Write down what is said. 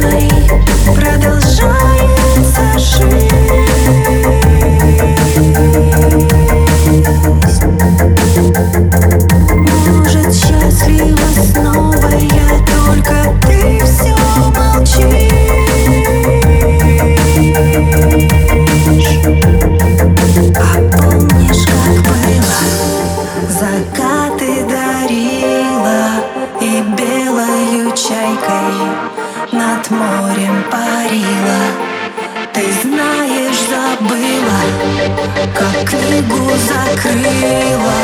весны продолжается жизнь Может счастлива снова я, только ты все молчишь А помнишь, как было? Закат морем парила. Ты знаешь, забыла, как книгу закрыла.